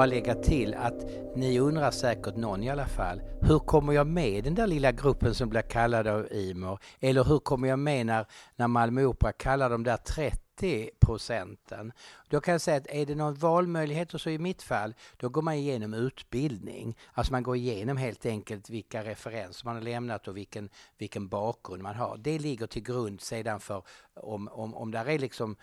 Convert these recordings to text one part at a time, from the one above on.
Bara lägga till att ni undrar säkert, någon i alla fall, hur kommer jag med i den där lilla gruppen som blir kallad av IMOR? Eller hur kommer jag med när, när Malmö Opera kallar de där 30 procenten? Då kan jag säga att är det någon valmöjlighet och så i mitt fall, då går man igenom utbildning. Alltså man går igenom helt enkelt vilka referenser man har lämnat och vilken, vilken bakgrund man har. Det ligger till grund sedan för om, om, om där är liksom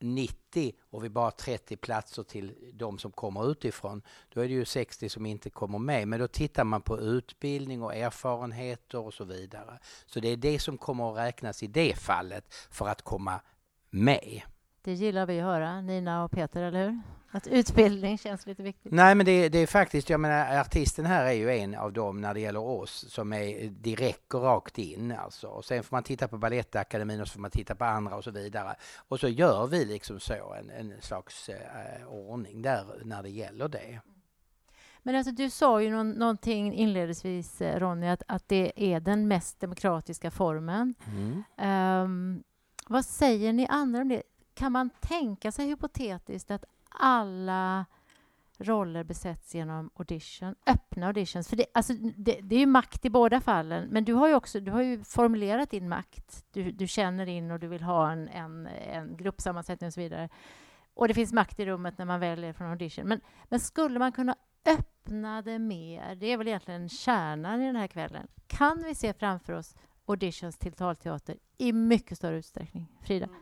90 och vi bara har 30 platser till de som kommer utifrån, då är det ju 60 som inte kommer med. Men då tittar man på utbildning och erfarenheter och så vidare. Så det är det som kommer att räknas i det fallet för att komma med. Det gillar vi att höra, Nina och Peter, eller hur? Att utbildning känns lite viktigt. Nej, men det, det, är faktiskt, jag menar artisten här är ju en av dem när det gäller oss som är direkt och rakt in alltså. Och sen får man titta på Balettakademin och så får man titta på andra och så vidare. Och så gör vi liksom så en, en slags eh, ordning där när det gäller det. Men alltså, du sa ju någon, någonting inledningsvis, eh, Ronny, att, att det är den mest demokratiska formen. Mm. Um, vad säger ni andra om det? Kan man tänka sig hypotetiskt att alla roller besätts genom audition, öppna auditions. För det, alltså, det, det, är ju makt i båda fallen, men du har ju också du har ju formulerat din makt. Du, du känner in och du vill ha en, en, en gruppsammansättning och så vidare. Och det finns makt i rummet när man väljer från audition. Men, men skulle man kunna öppna det mer? Det är väl egentligen kärnan i den här kvällen. Kan vi se framför oss auditions till talteater i mycket större utsträckning? Frida? Mm.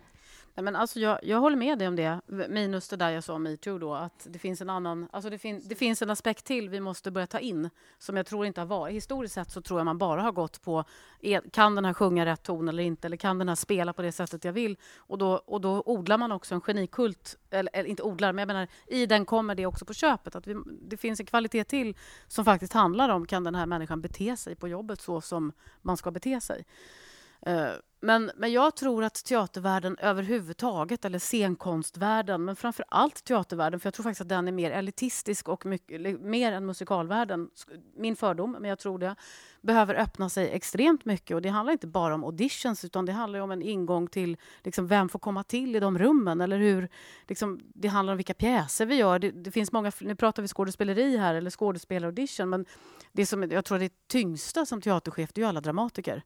Nej, men alltså jag, jag håller med dig om det, minus det där jag sa om metoo då, att det finns en annan, alltså det, fin, det finns en aspekt till vi måste börja ta in, som jag tror inte har varit. Historiskt sett så tror jag man bara har gått på, e, kan den här sjunga rätt ton eller inte, eller kan den här spela på det sättet jag vill? Och då, och då odlar man också en genikult, eller, eller inte odlar, men jag menar, i den kommer det också på köpet, att vi, det finns en kvalitet till som faktiskt handlar om, kan den här människan bete sig på jobbet så som man ska bete sig? Uh, men, men jag tror att teatervärlden överhuvudtaget, eller scenkonstvärlden, men framför allt teatervärlden, för jag tror faktiskt att den är mer elitistisk och mycket, mer än musikalvärlden, min fördom, men jag tror det, behöver öppna sig extremt mycket. Och det handlar inte bara om auditions, utan det handlar om en ingång till liksom, vem får komma till i de rummen, eller hur, liksom, det handlar om vilka pjäser vi gör. Det, det finns många, nu pratar vi skådespeleri här, eller skådespelaraudition, men det som jag tror det tyngsta som teaterchef, det är ju alla dramatiker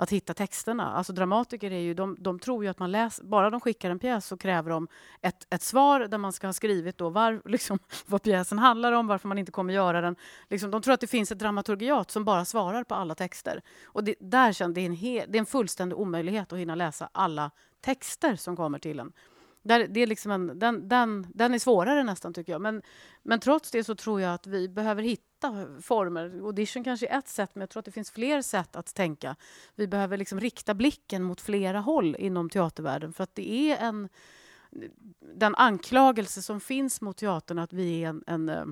att hitta texterna. Alltså dramatiker är ju, de, de tror ju att man läser, bara de skickar en pjäs så kräver de ett, ett svar där man ska ha skrivit då var, liksom, vad pjäsen handlar om, varför man inte kommer göra den. Liksom, de tror att det finns ett dramaturgiat som bara svarar på alla texter. Och det, där känner, det, är en he, det är en fullständig omöjlighet att hinna läsa alla texter som kommer till en. Där, det är liksom en, den, den, den är svårare nästan, tycker jag. Men, men trots det så tror jag att vi behöver hitta former. Audition kanske är ett sätt, men jag tror att det finns fler sätt att tänka. Vi behöver liksom rikta blicken mot flera håll inom teatervärlden. För att det är en... Den anklagelse som finns mot teatern att vi är en, en eh,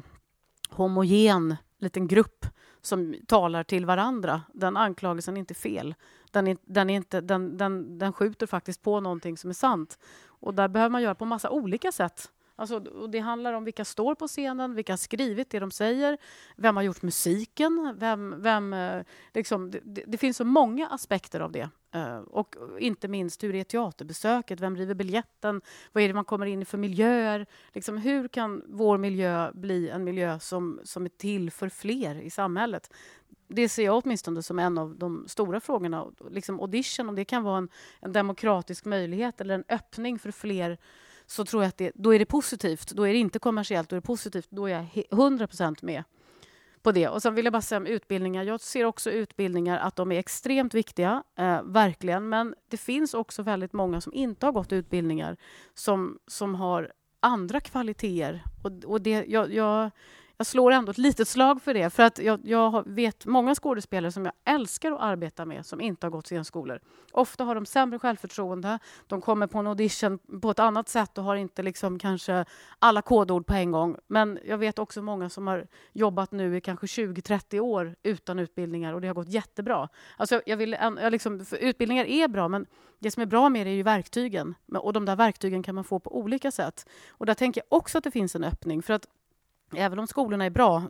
homogen liten grupp som talar till varandra. Den anklagelsen är inte fel. Den, är, den, är inte, den, den, den skjuter faktiskt på någonting som är sant. Och där behöver man göra på massa olika sätt. Alltså, och det handlar om vilka står på scenen, vilka har skrivit det de säger, vem har gjort musiken, vem... vem eh, liksom, det, det finns så många aspekter av det. Eh, och inte minst, hur är teaterbesöket? Vem river biljetten? Vad är det man kommer in i för miljöer? Liksom, hur kan vår miljö bli en miljö som, som är till för fler i samhället? det ser jag åtminstone som en av de stora frågorna. Liksom audition, om det kan vara en, en demokratisk möjlighet eller en öppning för fler så tror jag att det, då är det positivt. Då är det inte kommersiellt, då är det positivt. Då är jag 100% med på det. Och sen vill jag bara säga om utbildningar. Jag ser också utbildningar att de är extremt viktiga, eh, verkligen. Men det finns också väldigt många som inte har gått utbildningar som, som har andra kvaliteter. Och, och det, jag, jag, jag slår ändå ett litet slag för det. För att jag, jag, vet många skådespelare som jag älskar att arbeta med som inte har gått scenskolor. Ofta har de sämre självförtroende, de kommer på en audition på ett annat sätt och har inte liksom kanske alla kodord på en gång. Men jag vet också många som har jobbat nu i kanske 20-30 år utan utbildningar och det har gått jättebra. Alltså jag vill, jag liksom, utbildningar är bra, men det som är bra med det är ju verktygen. Och de där verktygen kan man få på olika sätt. Och där tänker jag också att det finns en öppning. För att Även om skolorna är bra,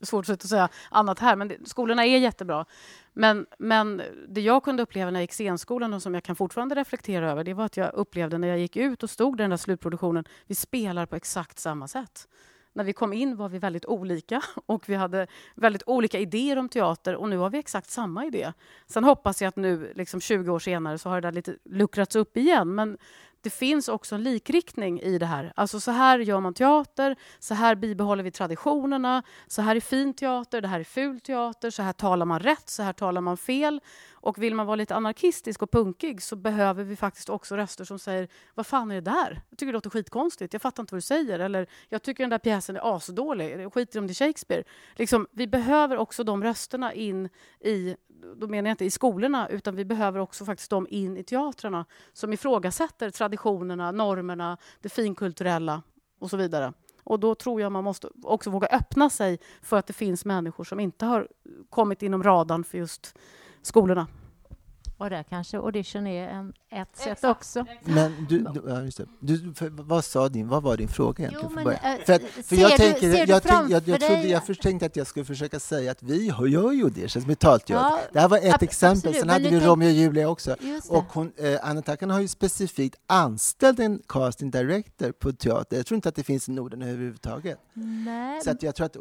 svårt att säga annat här, men det, skolorna är jättebra. Men, men det jag kunde uppleva när jag gick scenskolan och som jag kan fortfarande reflektera över, det var att jag upplevde när jag gick ut och stod i den där slutproduktionen, vi spelar på exakt samma sätt. När vi kom in var vi väldigt olika och vi hade väldigt olika idéer om teater och nu har vi exakt samma idé. Sen hoppas jag att nu, liksom 20 år senare, så har det där lite luckrats upp igen. Men det finns också en likriktning i det här. Alltså så här gör man teater, så här bibehåller vi traditionerna, så här är fin teater, det här är ful teater, så här talar man rätt, så här talar man fel. Och vill man vara lite anarkistisk och punkig så behöver vi faktiskt också röster som säger vad fan är det där? Jag tycker det låter skitkonstigt, jag fattar inte vad du säger. Eller jag tycker den där pjäsen är asdålig, skiter om det är Shakespeare. Liksom, vi behöver också de rösterna in i då menar jag inte i skolorna, utan vi behöver också faktiskt de in i teatrarna som ifrågasätter traditionerna, normerna, det finkulturella och så vidare. Och då tror jag man måste också våga öppna sig för att det finns människor som inte har kommit inom radarn för just skolorna. Och där kanske audition är en, ett Exakt. sätt också. Men du, du, ja, just det. Du, för, vad, sa din, vad var din fråga egentligen? Jo, men, äh, för, att, för jag, tänker, du, jag, tänk, jag, jag, trodde, jag tänkte att jag skulle försöka säga att vi gör ju auditions med talteater. Ja, det här var ett exempel. Absolut, Sen hade vi Romeo och Julia också. Och hon, eh, Anna Takan har ju specifikt anställt en casting director på teater. Jag tror inte att det finns i Norden överhuvudtaget. Nej. Så att jag tror att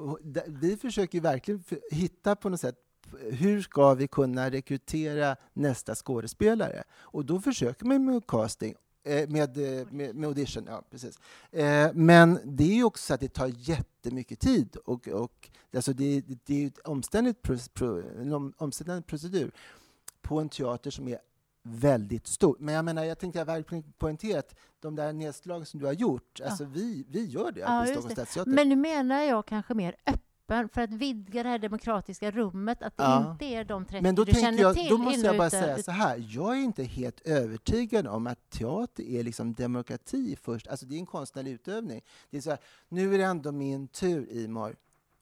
vi försöker verkligen hitta på något sätt hur ska vi kunna rekrytera nästa skådespelare? Och då försöker man med casting eh, med, eh, med, med, audition, ja precis. Eh, men det är ju också så att det tar jättemycket tid och, och alltså det, det är omständigt en omständlig procedur på en teater som är väldigt stor. Men jag menar, jag tänkte verkligen poängtera att de där nedslagen som du har gjort, ja. alltså vi, vi gör det ja, i Stockholms stadsteater. Men nu menar jag kanske mer öppet öppen för att vidga det här demokratiska rummet, att det ja. inte är de 30 Men då du känner jag, till. Då måste jag bara säga så här, jag är inte helt övertygad om att teater är liksom demokrati först. Alltså det är en konstnärlig utövning. Det är så här, nu är det ändå min tur, Imor.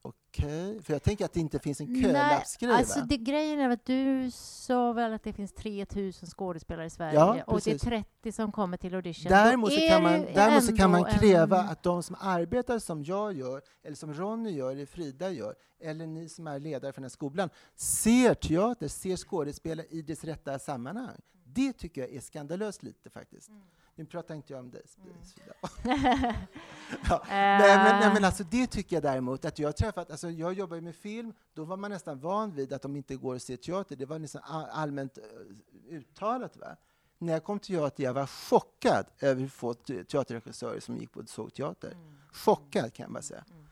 Okej, okay. för jag tänker att det inte finns en kölappsgrej, alltså det, grejen är att du sa väl att det finns 3000 skådespelare i Sverige ja, och det är 30 som kommer till audition. Däremot, så kan man, däremot så kan man kräva en... att de som arbetar som jag gör, eller som Ronny gör, eller Frida gör, eller ni som är ledare för den här skolan, ser teater, ser skådespelare i dess rätta sammanhang. Det tycker jag är skandalöst lite faktiskt. Mm. Nu pratar inte jag om dig, mm. ja. nej, men, nej, men alltså, det tycker jag däremot, att jag har träffat, alltså, jag jobbar ju med film, då var man nästan van vid att de inte går att se teater, det var nästan allmänt uh, uttalat. Va? När jag kom till teater, jag var chockad över hur få teaterregissörer som gick på och såg teater. Mm. Chockad kan jag bara säga. Mm.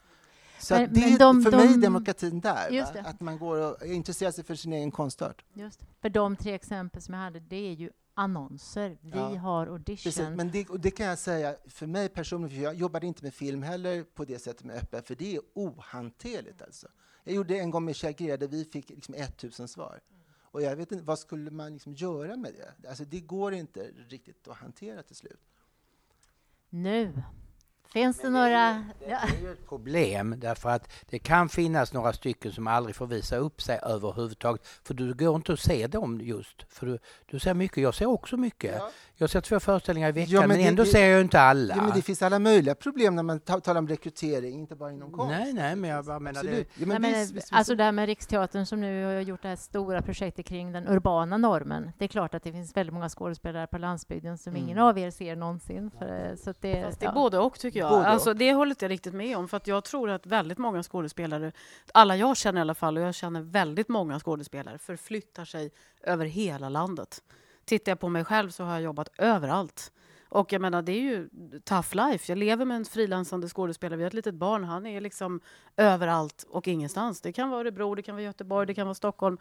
Så men, det, de, för de, mig är demokratin där, att man går och intresserar sig för sin egen konstart. Just För de tre exempel som jag hade, det är ju annonser. Vi ja. har audition. Precis, men det, det, kan jag säga, för mig personligen, för jag jobbade inte med film heller på det sättet med öppen, för det är ohanterligt alltså. Jag gjorde en gång med Kjell där vi fick liksom 1000 svar. Och jag vet inte, vad skulle man liksom göra med det? Alltså det går inte riktigt att hantera till slut. Nu Finns det, det några... Är, det, är ju ett problem därför att det kan finnas några stycken som aldrig får visa upp sig överhuvudtaget. För du går inte att se dem just. För du, du ser mycket, jag ser också mycket. Ja. Jag ser två föreställningar i veckan ja, men, men ändå det, ser jag inte alla. Ja, men det finns alla möjliga problem när man talar om rekrytering, inte bara inom konst. Nej, nej, men jag bara menar det. Ja, men nej, visst, visst, alltså det här med Riksteatern som nu har gjort det här stora projektet kring den urbana normen. Det är klart att det finns väldigt många skådespelare på landsbygden som mm. ingen av er ser någonsin. För, så det, Fast det är både och tycker jag. Alltså, det håller inte jag riktigt med om. För att jag tror att väldigt många skådespelare, alla jag känner i alla fall, och jag känner väldigt många skådespelare, förflyttar sig över hela landet. Tittar jag på mig själv så har jag jobbat överallt. Och jag menar, det är ju tough life. Jag lever med en frilansande skådespelare. Vi har ett litet barn. Han är liksom överallt och ingenstans. Det kan vara Örebro, det kan vara Göteborg, det kan vara Stockholm.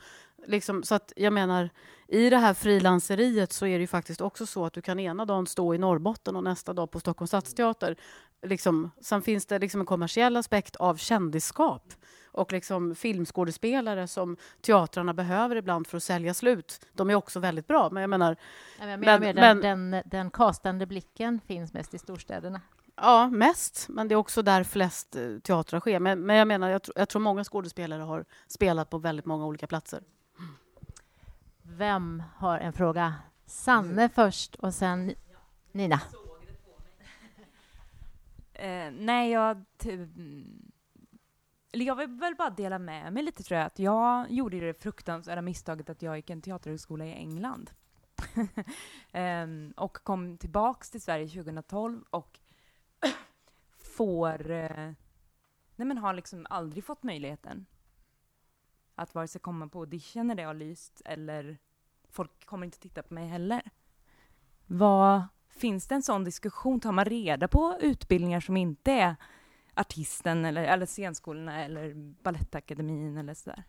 Liksom, så att jag menar, i det här frilanseriet så är det ju faktiskt också så att du kan ena dagen stå i Norrbotten och nästa dag på Stockholms stadsteater. Liksom, sen finns det liksom en kommersiell aspekt av kändisskap och liksom filmskådespelare som teatrarna behöver ibland för att sälja slut. De är också väldigt bra, men jag menar... Jag menar men, den, men, den, den kastande blicken finns mest i storstäderna. Ja, mest, men det är också där flest eh, teatrar sker. Men, men jag menar, jag, tr jag tror många skådespelare har spelat på väldigt många olika platser. Vem har en fråga? Sanne först och sen Nina. Eh, nej, jag... Eller jag vill väl bara dela med mig lite tror jag. Att jag gjorde det fruktansvärda misstaget att jag gick en teaterhögskola i England. um, och kom tillbaks till Sverige 2012 och får... Uh, nej men har liksom aldrig fått möjligheten att vare sig komma på audition när det har lyst eller folk kommer inte titta på mig heller. Vad, finns det en sån diskussion? Tar man reda på utbildningar som inte är artisten eller, eller scenskolorna eller Balettakademin eller sådär?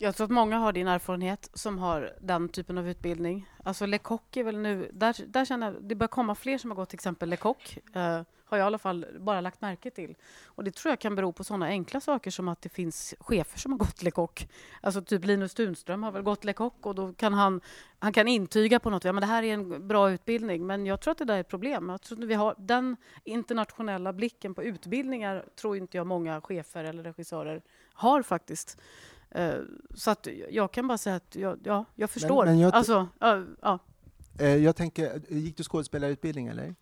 Jag tror att många har din erfarenhet som har den typen av utbildning. Alltså Lecoq är väl nu... Där, där känner jag, det börjar komma fler som har gått till exempel Lecoq. Uh, har jag i alla fall bara lagt märke till. Och Det tror jag kan bero på sådana enkla saker som att det finns chefer som har gått Lecoq. Alltså typ Linus Tunström har väl gått Lecoq och då kan han, han kan intyga på något. Ja, men det här är en bra utbildning. Men jag tror att det där är ett problem. Jag tror att vi har den internationella blicken på utbildningar tror inte jag många chefer eller regissörer har faktiskt. Uh, så att jag kan bara säga att jag, ja, jag förstår. Men, men jag, alltså, uh, ja. Uh, jag tänker, gick du skådespelarutbildning eller?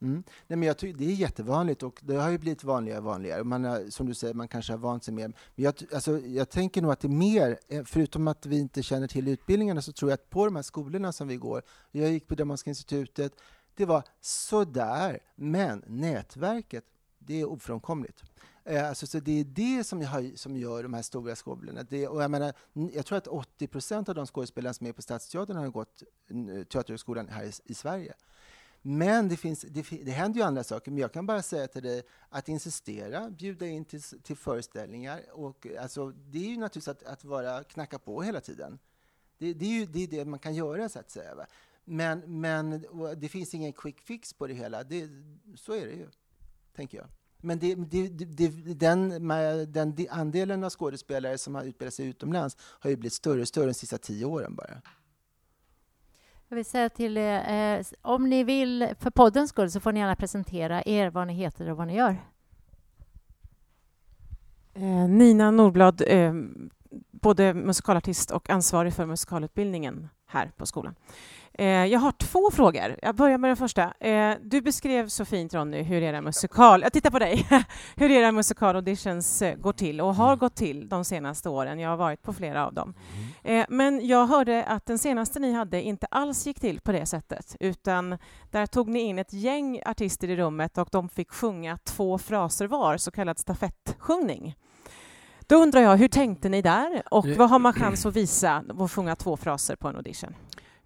Mm. Nej, men jag tycker det är jättevanligt och det har ju blivit vanligare och vanligare. Man har, som du säger, man kanske har vant sig mer. Men jag, alltså, jag tänker nog att det är mer, eh, förutom att vi inte känner till utbildningarna, så tror jag att på de här skolorna som vi går, jag gick på Dramatiska institutet, det var sådär, men nätverket, det är ofrånkomligt. Eh, alltså, så det är det som, har, som gör de här stora skolorna. Det, och jag, menar, jag tror att 80 procent av de skådespelare som är på Stadsteatern har gått Teaterhögskolan här i, i Sverige. Men det, finns, det, det händer ju andra saker. Men jag kan bara säga till dig att insistera, bjuda in till, till föreställningar. Och, alltså, det är ju naturligtvis att, att vara, knacka på hela tiden. Det, det är ju det, är det man kan göra, så att säga. Va? Men, men det finns ingen quick fix på det hela. Det, så är det ju, tänker jag. Men det, det, det, den, den andelen av skådespelare som har utbildat sig utomlands har ju blivit större och större de sista tio åren bara. Ska vi säga till er, eh, om ni vill, för poddens skull, så får ni gärna presentera er, vad ni heter och vad ni gör. Eh, Nina Nordblad, eh, både musikalartist och ansvarig för musikalutbildningen här på skolan. Eh, jag har två frågor. Jag börjar med den första. Eh, du beskrev så fint, Ronny, hur era musikal... Jag tittar på dig. hur era musikalauditions eh, går till och har gått till de senaste åren. Jag har varit på flera av dem. Mm. Men jag hörde att den senaste ni hade inte alls gick till på det sättet, utan där tog ni in ett gäng artister i rummet och de fick sjunga två fraser var, så kallad stafettsjungning. Då undrar jag, hur tänkte ni där och vad har man chans att visa och sjunga två fraser på en audition?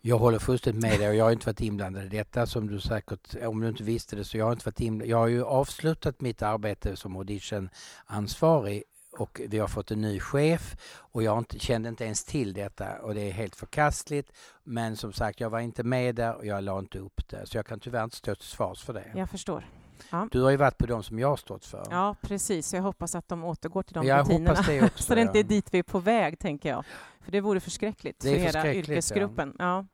Jag håller fullständigt med dig och jag har inte varit inblandad i detta som du säkert, om du inte visste det, så jag har inte varit inblandad. Jag har ju avslutat mitt arbete som auditionansvarig och vi har fått en ny chef och jag inte, kände inte ens till detta och det är helt förkastligt. Men som sagt, jag var inte med där och jag la inte upp det. Så jag kan tyvärr inte stå till svars för det. Jag förstår. Ja. Du har ju varit på de som jag har stått för. Ja, precis. Jag hoppas att de återgår till de jag rutinerna. Hoppas det också, så det inte är dit vi är på väg, tänker jag. För det vore förskräckligt det för hela yrkesgruppen. Ja. ja.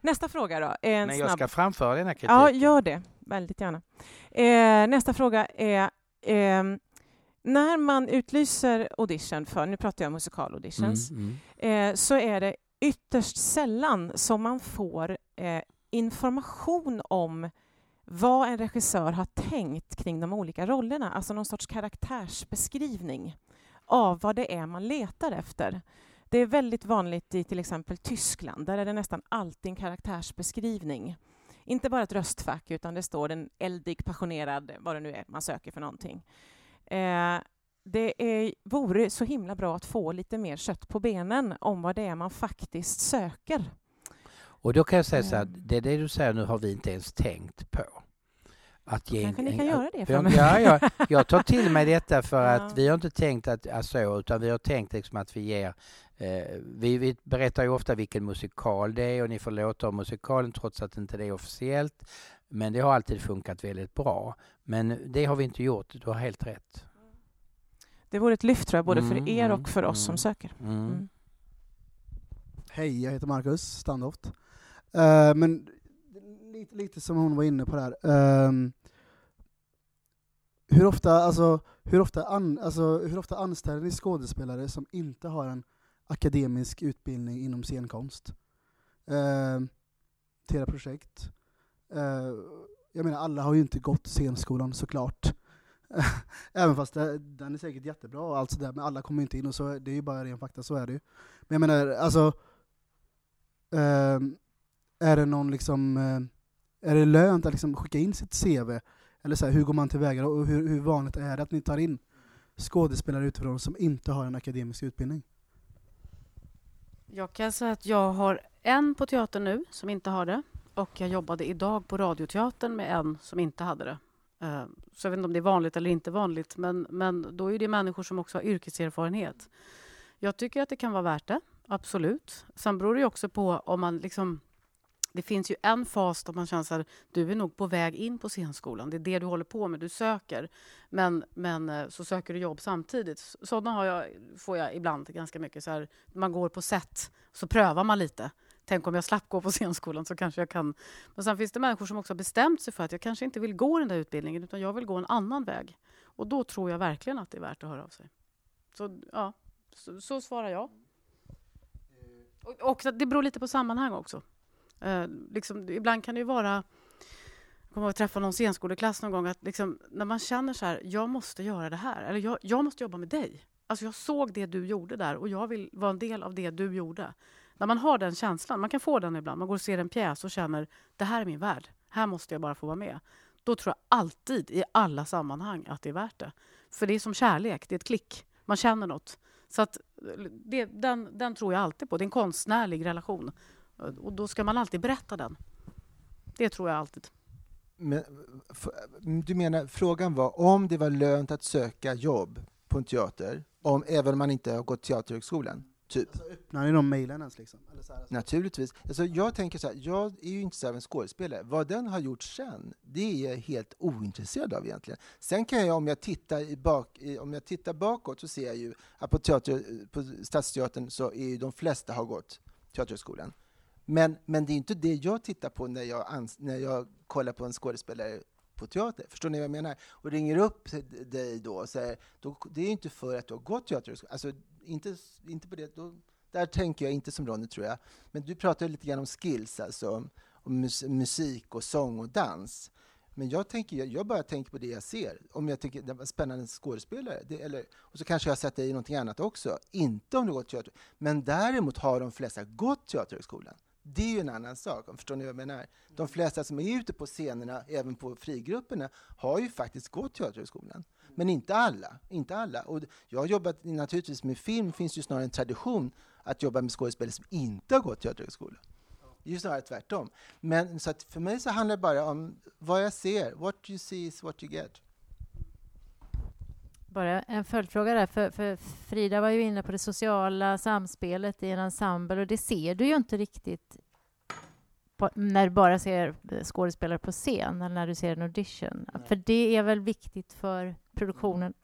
Nästa fråga då. En Men jag snabb... ska framföra denna kritik. Ja, gör det. Väldigt gärna. Eh, nästa fråga är eh, när man utlyser audition för, nu pratar jag om musikalauditions, mm, mm. eh, så är det ytterst sällan som man får eh, information om vad en regissör har tänkt kring de olika rollerna, alltså någon sorts karaktärsbeskrivning av vad det är man letar efter. Det är väldigt vanligt i till exempel Tyskland. Där är det nästan alltid en karaktärsbeskrivning. Inte bara ett röstfack, utan det står en eldig, passionerad, vad det nu är man söker för någonting. Eh, det är, vore så himla bra att få lite mer kött på benen om vad det är man faktiskt söker. Och då kan jag säga så här, det är det du säger nu har vi inte ens tänkt på. Att ge Kanske en, ni kan göra det för mig. Ja, ja, jag tar till mig detta för ja. att vi har inte tänkt att, att så, utan vi har tänkt liksom att vi ger eh, vi, vi, berättar ju ofta vilken musikal det är och ni får låta om musikalen trots att inte det är officiellt. Men det har alltid funkat väldigt bra. Men det har vi inte gjort, du har helt rätt. Det vore ett lyft tror jag, både mm, för er och för oss mm, som söker. Mm. mm. Hej, jag heter Marcus Standoft. Uh, men lite, lite som hon var inne på där. Um, hur ofta, alltså, hur ofta, an, alltså, hur ofta anställer ni skådespelare som inte har en akademisk utbildning inom scenkonst? Eh, till era projekt. Eh, jag menar alla har ju inte gått scenskolan såklart. Även fast det, den är säkert jättebra och allt sådär, men alla kommer inte in och så, det är ju bara ren fakta, så är det ju. Men jag menar, alltså, eh, är det någon liksom, eh, är det lönt att liksom skicka in sitt CV? Eller så här, hur går man tillväga och hur, hur vanligt är det att ni tar in skådespelare utifrån som inte har en akademisk utbildning? Jag kan säga att jag har en på teatern nu som inte har det och jag jobbade idag på Radioteatern med en som inte hade det. Eh, så jag vet inte om det är vanligt eller inte vanligt, men, men då är det människor som också har yrkeserfarenhet. Jag tycker att det kan vara värt det, absolut. Sen beror det också på om man liksom det finns ju en fas där man känner att du är nog på väg in på scenskolan. Det är det du håller på med, du söker. Men, men eh, så söker du jobb samtidigt. Sådana har jag, får jag ibland ganska mycket. Så här, man går på set, så prövar man lite. Tänk om jag slapp gå på scenskolan så kanske jag kan... Men sen finns det människor som också har bestämt sig för att jag kanske inte vill gå den där utbildningen utan jag vill gå en annan väg. Och då tror jag verkligen att det är värt att höra av sig. Så ja, så, så svarar jag. Och, och det beror lite på sammanhang också. Eh, liksom, ibland kan det ju vara... Jag kommer att träffa någon senskoleklass någon gång. Att liksom, när man känner så här, jag måste göra det här. Eller jag, jag måste jobba med dig. Alltså jag såg det du gjorde där och jag vill vara en del av det du gjorde. När man har den känslan, man kan få den ibland. Man går och ser en pjäs och känner, det här är min värld. Här måste jag bara få vara med. Då tror jag alltid, i alla sammanhang, att det är värt det. För det är som kärlek, det är ett klick. Man känner något. Så att eh, det, den, den tror jag alltid på. Det är en konstnärlig relation. Och då ska man alltid berätta den. Det tror jag alltid. Men, du menar, frågan var om det var lönt att söka jobb på en teater, om, även om man inte har gått Teaterhögskolan? Typ. Alltså, öppnar ni de mejlen ens? Liksom? Eller så här, alltså. Naturligtvis. Alltså, jag tänker så här, jag är ju intresserad av en skådespelare. Vad den har gjort sen, det är jag helt ointresserad av egentligen. Sen kan jag, om jag tittar, i bak, om jag tittar bakåt, så ser jag ju att på, teater, på Stadsteatern så är ju de flesta har gått Teaterhögskolan. Men, men det är inte det jag tittar på när jag, när jag kollar på en skådespelare på teater. Förstår ni vad jag menar? Och ringer upp dig då och säger, då, det är inte för att du har gått teaterhögskolan. Alltså, inte, inte på det. Då, där tänker jag inte som Ronny, tror jag. Men du pratar lite grann om skills, alltså om mus musik och sång och dans. Men jag, tänker, jag, jag, bara tänker på det jag ser. Om jag tycker det var spännande skådespelare, det, eller, och så kanske jag har sett dig i någonting annat också. Inte om du gått teater. Men däremot har de flesta gått Teaterhögskolan. Det är ju en annan sak, förstår ni vad jag menar? De flesta som är ute på scenerna, även på frigrupperna, har ju faktiskt gått Teaterhögskolan. Men inte alla. Inte alla. Och jag har jobbat naturligtvis med film, finns ju snarare en tradition att jobba med skådespelare som inte har gått Teaterhögskolan. Det är ju snarare tvärtom. Men så för mig så handlar det bara om vad jag ser. What you see is what you get. Bara en följdfråga där, för, för, Frida var ju inne på det sociala samspelet i en ensemble och det ser du ju inte riktigt på, när du bara ser skådespelare på scen eller när du ser en audition. Nej. För det är väl viktigt för produktionen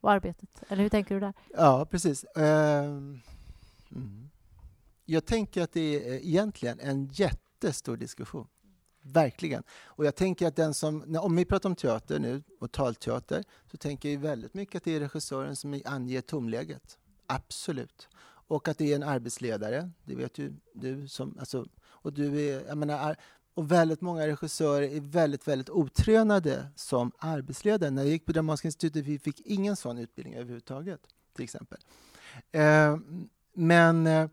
och arbetet? Eller hur tänker du där? Ja, precis. Uh, mm. Jag tänker att det är egentligen en jättestor diskussion. Verkligen. Och jag tänker att den som, om vi pratar om teater nu och talteater, så tänker jag väldigt mycket att det är regissören som anger tonläget. Absolut. Och att det är en arbetsledare, det vet ju du som, alltså, och du är, jag menar, och väldigt många regissörer är väldigt, väldigt otränade som arbetsledare. När jag gick på Dramatiska institutet vi fick ingen sån utbildning överhuvudtaget, till exempel. Eh, men eh,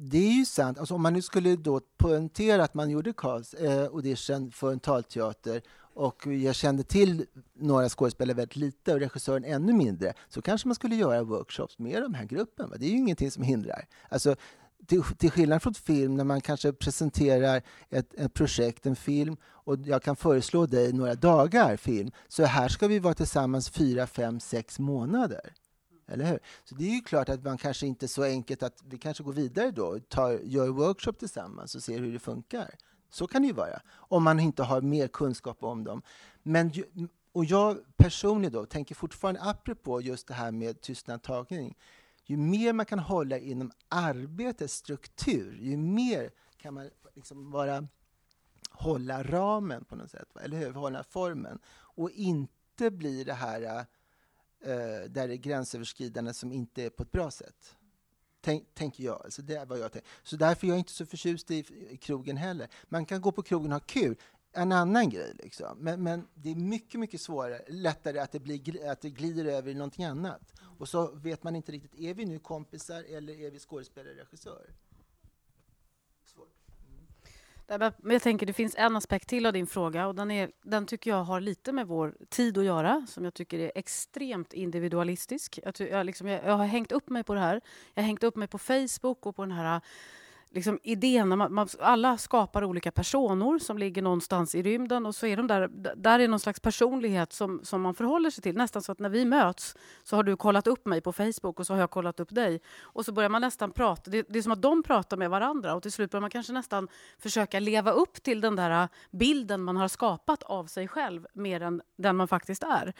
det är ju sant. Alltså, om man nu skulle då poängtera att man gjorde Karls eh, audition för en talteater och jag kände till några skådespelare väldigt lite och regissören ännu mindre, så kanske man skulle göra workshops med den här gruppen. Va? Det är ju ingenting som hindrar. Alltså, till, till skillnad från film, när man kanske presenterar ett, ett projekt, en film, och jag kan föreslå dig några dagar film, så här ska vi vara tillsammans fyra, fem, sex månader. Eller hur? Så det är ju klart att man kanske inte så enkelt att vi kanske går vidare då, tar, gör workshop tillsammans och ser hur det funkar. Så kan det ju vara, om man inte har mer kunskap om dem. Men, och jag personligen då tänker fortfarande, apropå just det här med tystnadtagning, ju mer man kan hålla inom arbetets struktur, ju mer kan man liksom vara, hålla ramen på något sätt, eller hur? Hålla formen. Och inte bli det här äh, eh, där det är gränsöverskridande som inte är på ett bra sätt. Tänk, tänker jag. Alltså det är vad jag tänker. Så därför är jag inte så förtjust i, i krogen heller. Man kan gå på krogen och ha kul. en annan grej. Liksom. Men, men det är mycket, mycket svårare, lättare att det, blir, att det glider över i någonting annat. Och så vet man inte riktigt, är vi nu kompisar eller är vi skådespelare och regissör? Men jag tänker det finns en aspekt till av din fråga och den, är, den tycker jag har lite med vår tid att göra som jag tycker är extremt individualistisk. Jag, jag, liksom, jag, jag har hängt upp mig på det här. Jag har hängt upp mig på Facebook och på den här liksom idén, man, man, alla skapar olika personer som ligger någonstans i rymden och så är de där, där är någon slags personlighet som, som man förhåller sig till. Nästan så att när vi möts så har du kollat upp mig på Facebook och så har jag kollat upp dig. Och så börjar man nästan prata, det, det är som att de pratar med varandra och till slut börjar man kanske nästan försöka leva upp till den där äh, bilden man har skapat av sig själv mer än den man faktiskt är.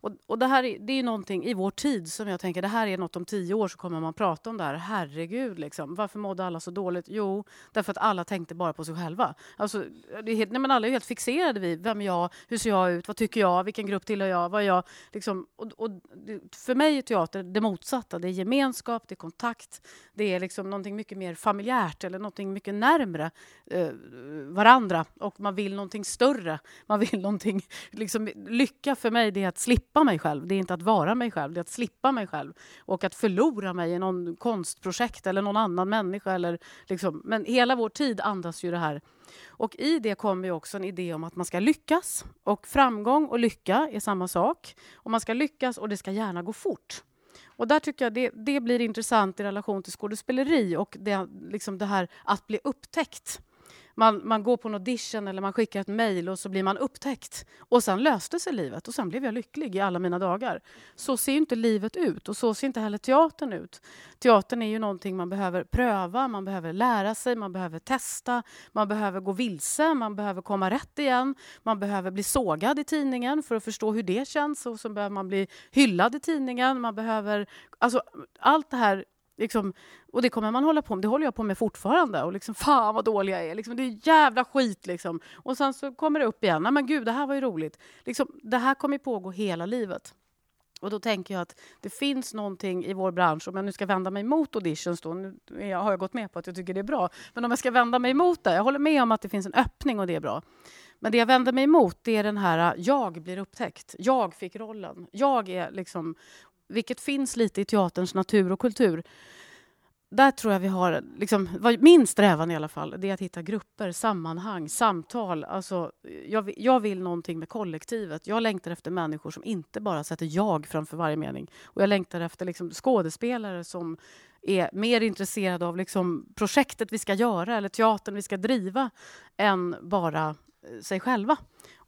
Och, och det här det är någonting i vår tid som jag tänker, det här är något om tio år så kommer man prata om det här. Herregud, liksom. varför mådde alla så dåligt? Jo, därför att alla tänkte bara på sig själva. Alltså, det är helt, nej, men alla är helt fixerade vid vem är jag, hur ser jag ut, vad tycker jag, vilken grupp tillhör jag, vad är jag? Liksom, och, och, för mig är teater det motsatta. Det är gemenskap, det är kontakt, det är liksom någonting mycket mer familjärt eller någonting mycket närmre eh, varandra. Och man vill någonting större. Man vill någonting... Liksom, lycka för mig det är att slippa slippa mig själv. Det är inte att vara mig själv, det är att slippa mig själv. Och att förlora mig i någon konstprojekt eller någon annan människa. Eller liksom. Men hela vår tid andas ju det här. Och i det kommer ju också en idé om att man ska lyckas. Och framgång och lycka är samma sak. Och man ska lyckas och det ska gärna gå fort. Och där tycker jag det, det blir intressant i relation till skådespeleri och det, liksom det här att bli upptäckt man, man går på en audition eller man skickar ett mejl och så blir man upptäckt. Och sen löste sig livet och sen blev jag lycklig i alla mina dagar. Så ser inte livet ut och så ser inte heller teatern ut. Teatern är ju någonting man behöver pröva, man behöver lära sig, man behöver testa, man behöver gå vilse, man behöver komma rätt igen, man behöver bli sågad i tidningen för att förstå hur det känns och så behöver man bli hyllad i tidningen. Man behöver, alltså, allt det här Liksom, och det kommer man hålla på med. Det håller jag på med fortfarande. Och liksom, fan vad dålig jag är. Liksom, det är jävla skit. Liksom. Och sen så kommer det upp igen. Nej men gud, det här var ju roligt. Liksom, det här kommer pågå hela livet. Och då tänker jag att det finns någonting i vår bransch, om jag nu ska vända mig mot auditions då, nu har jag gått med på att jag tycker det är bra, men om jag ska vända mig emot det, jag håller med om att det finns en öppning och det är bra. Men det jag vänder mig emot det är den här, jag blir upptäckt, jag fick rollen, jag är liksom, vilket finns lite i teaterns natur och kultur. Där tror jag vi har, liksom, min strävan i alla fall, det är att hitta grupper, sammanhang, samtal. Alltså, jag, jag vill någonting med kollektivet. Jag längtar efter människor som inte bara sätter jag framför varje mening. Och jag längtar efter liksom, skådespelare som är mer intresserade av liksom, projektet vi ska göra eller teatern vi ska driva än bara eh, sig själva.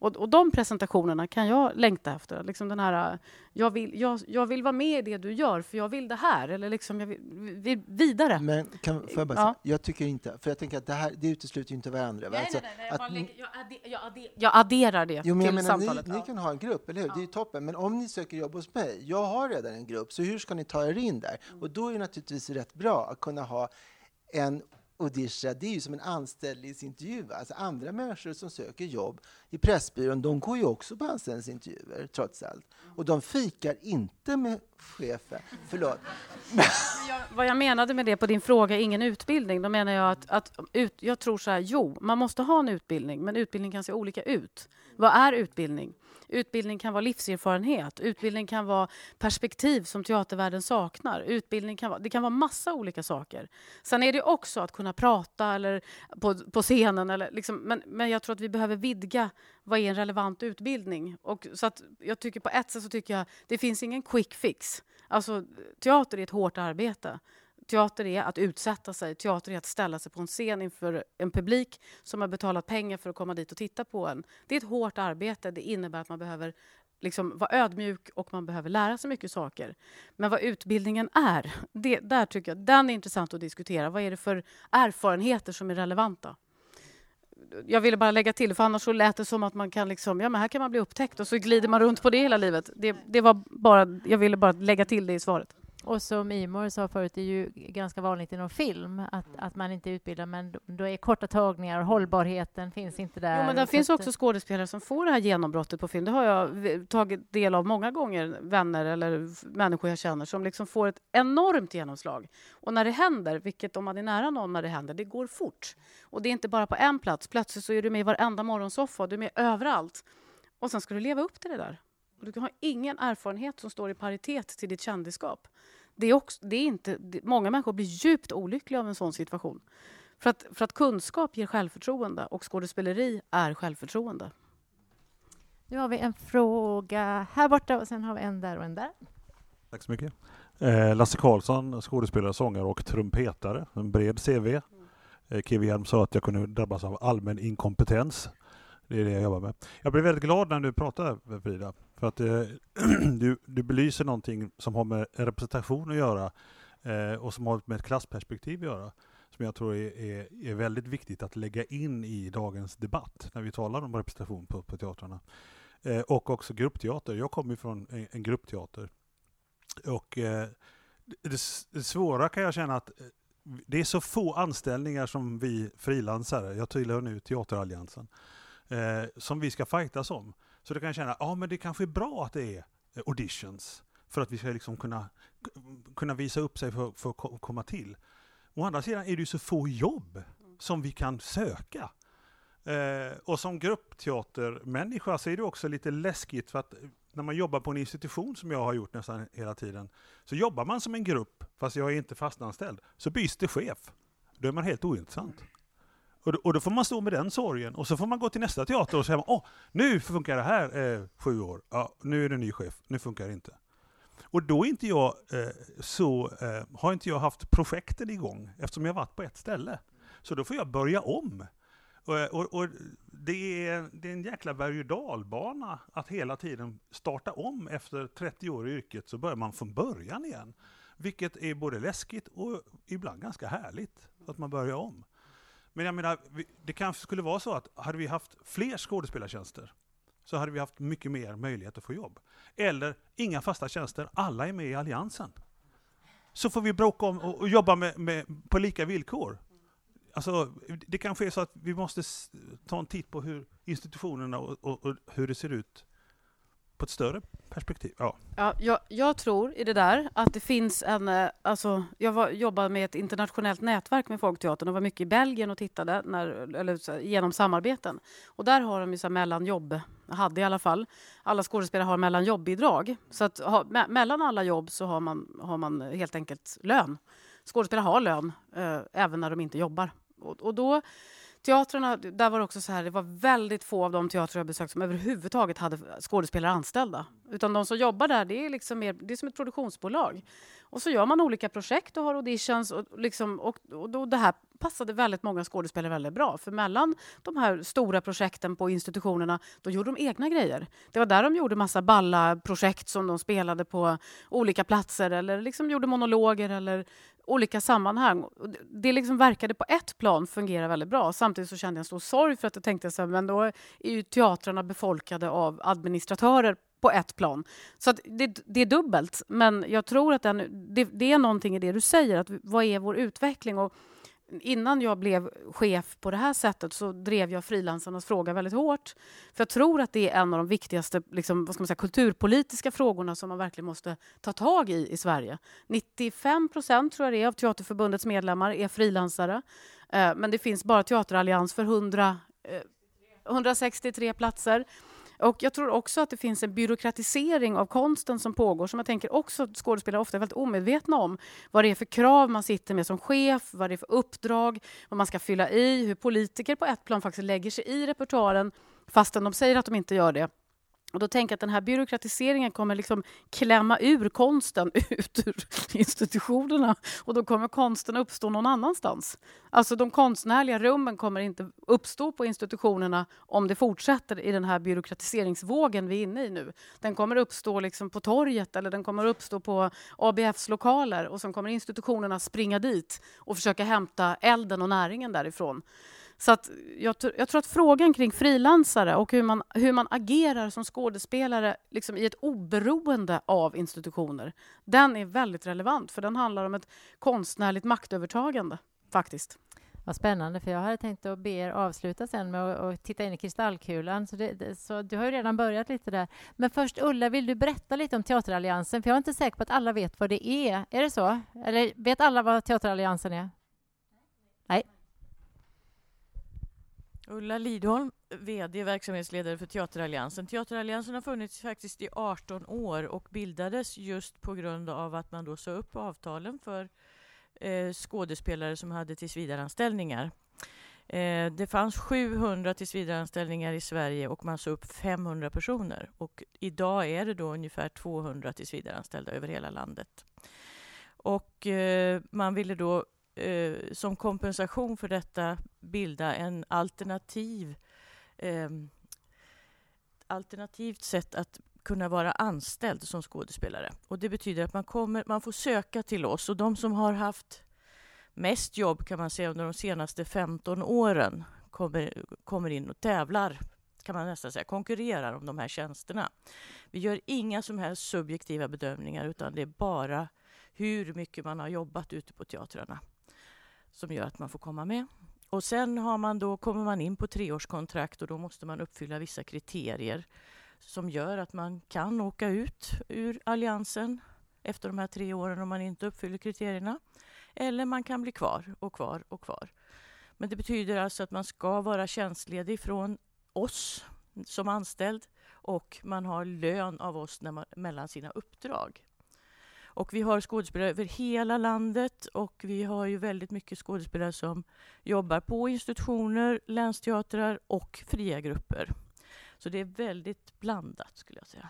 Och, och de presentationerna kan jag längta efter. Liksom den här, jag, vill, jag, jag vill vara med i det du gör, för jag vill det här. Eller liksom, jag vill, vill vidare. Men kan, får jag bara säga, jag tycker inte, för jag tänker att det här det utesluter ju inte varandra. Nej, alltså, nej, nej, jag, att, lägger, jag, adder, adder, jag, adderar det jo, men till menar, samtalet. Ni, ni, kan ha en grupp, eller hur? Ja. Det är toppen. Men om ni söker jobb hos mig, jag har redan en grupp, så hur ska ni ta er in där? Mm. Och då är det naturligtvis rätt bra att kunna ha en Odisha, det är ju som en anställningsintervju. Alltså andra människor som söker jobb i Pressbyrån, de går ju också på anställningsintervjuer, trots allt. Och de fikar inte med chefen. Förlåt. Jag, vad jag menade med det på din fråga, ingen utbildning, då menar jag att, att ut, jag tror så här, jo, man måste ha en utbildning, men utbildning kan se olika ut. Vad är utbildning? Utbildning kan vara livserfarenhet. Utbildning kan vara perspektiv som teatervärlden saknar. Utbildning kan vara, det kan vara massa olika saker. Sen är det också att kunna prata eller på, på scenen. Eller liksom, men, men jag tror att vi behöver vidga vad är en relevant utbildning. Och så att jag tycker på ett sätt så tycker jag det finns ingen quick fix. Alltså, teater är ett hårt arbete. Teater är att utsätta sig, teater är att ställa sig på en scen inför en publik som har betalat pengar för att komma dit och titta på en. Det är ett hårt arbete. Det innebär att man behöver liksom vara ödmjuk och man behöver lära sig mycket saker. Men vad utbildningen är, det, där tycker jag, den är intressant att diskutera. Vad är det för erfarenheter som är relevanta? jag ville bara lägga till, för annars så lät det som att man kan liksom, ja men här kan man bli upptäckt och så glider man runt på det hela livet. Det, det var bara, jag ville bara lägga till det i svaret och som Imor sa förut, det är ju ganska vanligt inom film att, att man inte är utbildad, men då är korta tagningar och hållbarheten finns inte där. Jo, men det finns också skådespelare som får det här genombrottet på film. Det har jag tagit del av många gånger, vänner eller människor jag känner som liksom får ett enormt genomslag. Och när det händer, vilket om man är nära någon när det händer, det går fort. Och det är inte bara på en plats. Plötsligt så är du med i varenda morgonsoffa, du är med överallt. Och sen ska du leva upp till det där. Och du kan ha ingen erfarenhet som står i paritet till ditt kändisskap. Det är också, det är inte, det, många människor blir djupt olyckliga av en sån situation. För att, för att kunskap ger självförtroende och skådespeleri är självförtroende. Nu har vi en fråga här borta och sen har vi en där och en där. Tack så mycket. Eh, Lasse Karlsson, skådespelare, sångare och trumpetare. En bred CV. Eh, Kiwi Hjelm sa att jag kunde drabbas av allmän inkompetens. Det är det jag jobbar med. Jag blev väldigt glad när du pratade Frida. För att eh, du, du belyser någonting som har med representation att göra eh, och som har med ett klassperspektiv att göra. Som jag tror är, är, är väldigt viktigt att lägga in i dagens debatt när vi talar om representation på, på teatrarna. Eh, och också gruppteater. Jag kommer från en, en gruppteater. Och eh, det, det svåra kan jag känna att eh, det är så få anställningar som vi frilansare, jag tillhör nu Teateralliansen, eh, som vi ska fightas om. Så du kan känna, ja men det kanske är bra att det är eh, auditions för att vi ska liksom kunna, kunna visa upp sig för, för att komma till. Å andra sidan är det ju så få jobb som vi kan söka. Eh, och som gruppteatermänniska så är det också lite läskigt för att eh, när man jobbar på en institution som jag har gjort nästan hela tiden, så jobbar man som en grupp, fast jag är inte fastanställd, så byts det chef. Då är man helt ointressant. Och då, och då får man stå med den sorgen, och så får man gå till nästa teater och säga åh, nu funkar det här eh, sju år, ja, nu är det ny chef, nu funkar det inte. Och då är inte jag eh, så, eh, har inte jag haft projekten igång, eftersom jag varit på ett ställe. Så då får jag börja om. Och, eh, och, och det, är, det är en jäkla berg och dalbana att hela tiden starta om. Efter 30 år i yrket så börjar man från början igen. Vilket är både läskigt och ibland ganska härligt att man börjar om. Men jag menar, det kanske skulle vara så att hade vi haft fler skådespelartjänster så hade vi haft mycket mer möjlighet att få jobb. Eller inga fasta tjänster, alla är med i Alliansen. Så får vi bråka om och, och jobba med, med, på lika villkor. Alltså, det kanske är så att vi måste ta en titt på hur institutionerna och, och, och hur det ser ut på ett större perspektiv. Ja. Ja, jag, jag tror i det där att det finns en... Eh, alltså, jag var, jobbade med ett internationellt nätverk med Folkteatern och var mycket i Belgien och tittade när, eller, så, genom samarbeten. Och där har de ju så här mellanjobb, hade i alla fall. Alla skådespelare har mellanjobbbidrag. Så att ha, me, mellan alla jobb så har man, har man helt enkelt lön. Skådespelare har lön eh, även när de inte jobbar. Och, och då Teatrarna, där var det också så här, det var väldigt få av de teatrar jag besökt som överhuvudtaget hade skådespelare anställda. Utan de som jobbar där, det är, liksom mer, det är som ett produktionsbolag. Och så gör man olika projekt och har auditions. Och, liksom, och, och och det här passade väldigt många skådespelare väldigt bra. För mellan de här stora projekten på institutionerna, då gjorde de egna grejer. Det var där de gjorde massa balla projekt som de spelade på olika platser eller liksom gjorde monologer eller olika sammanhang. Det- Det liksom verkade på ett plan fungera väldigt bra. Samtidigt så kände jag en stor sorg för att jag tänkte så här, men då är ju teatrarna befolkade av administratörer på ett plan. Så att det, det är dubbelt. Men jag tror att den, det, det är någonting i det du säger. Att vad är vår utveckling? Och innan jag blev chef på det här sättet så drev jag frilansarnas fråga väldigt hårt. För jag tror att det är en av de viktigaste liksom, vad ska man säga, kulturpolitiska frågorna som man verkligen måste ta tag i i Sverige. 95 procent tror jag det är av Teaterförbundets medlemmar är frilansare. Eh, men det finns bara Teaterallians för 100, eh, 163 platser. Och jag tror också att det finns en byråkratisering av konsten som pågår som jag tänker också att skådespelare ofta är väldigt omedvetna om. Vad det är för krav man sitter med som chef, vad det är för uppdrag, vad man ska fylla i, hur politiker på ett plan faktiskt lägger sig i repertoaren fastän de säger att de inte gör det. Och då tänker jag att den här byråkratiseringen kommer liksom klämma ur konsten ut ur institutionerna och då kommer konsten uppstå någon annanstans. Alltså de konstnärliga rummen kommer inte uppstå på institutionerna om det fortsätter i den här byråkratiseringsvågen vi är inne i nu. Den kommer uppstå liksom på torget eller den kommer uppstå på ABFs lokaler och sen kommer institutionerna springa dit och försöka hämta elden och näringen därifrån. Så att jag, jag, tror att frågan kring frilansare och hur man, hur man agerar som skådespelare liksom i ett oberoende av institutioner, den är väldigt relevant för den handlar om ett konstnärligt maktövertagande faktiskt. Vad spännande, för jag hade tänkt att be er avsluta sen med att titta in i kristallkulan. Så, det, så du har ju redan börjat lite där. Men först Ulla, vill du berätta lite om Teateralliansen? För jag är inte säker på att alla vet vad det är. Är det så? Eller vet alla vad Teateralliansen är? Nej. Ulla Lidholm, VD verksamhetsledare för Teateralliansen. Teateralliansen har funnits faktiskt i 18 år och bildades just på grund av att man då sa upp avtalen för eh, skådespelare som hade tillsvidareanställningar. Eh, det fanns 700 tillsvidareanställningar i Sverige och man sa upp 500 personer. Och idag är det då ungefär 200 tillsvidareanställda över hela landet. Och eh, man ville då eh, som kompensation för detta bilda en alternativ eh, alternativt sätt att kunna vara anställd som skådespelare. Och det betyder att man, kommer, man får söka till oss och de som har haft mest jobb kan man säga under de senaste 15 åren kommer, kommer in och tävlar kan man nästan säga, konkurrerar om de här tjänsterna. Vi gör inga som helst subjektiva bedömningar utan det är bara hur mycket man har jobbat ute på teatrarna som gör att man får komma med. Och sen har man då, kommer man in på treårskontrakt och då måste man uppfylla vissa kriterier som gör att man kan åka ut ur alliansen efter de här tre åren om man inte uppfyller kriterierna. Eller man kan bli kvar och kvar och kvar. Men det betyder alltså att man ska vara tjänstledig från oss som anställd och man har lön av oss när man, mellan sina uppdrag. Och vi har skådespelare över hela landet och vi har ju väldigt mycket skådespelare som jobbar på institutioner, länsteatrar och fria grupper. Så det är väldigt blandat skulle jag säga.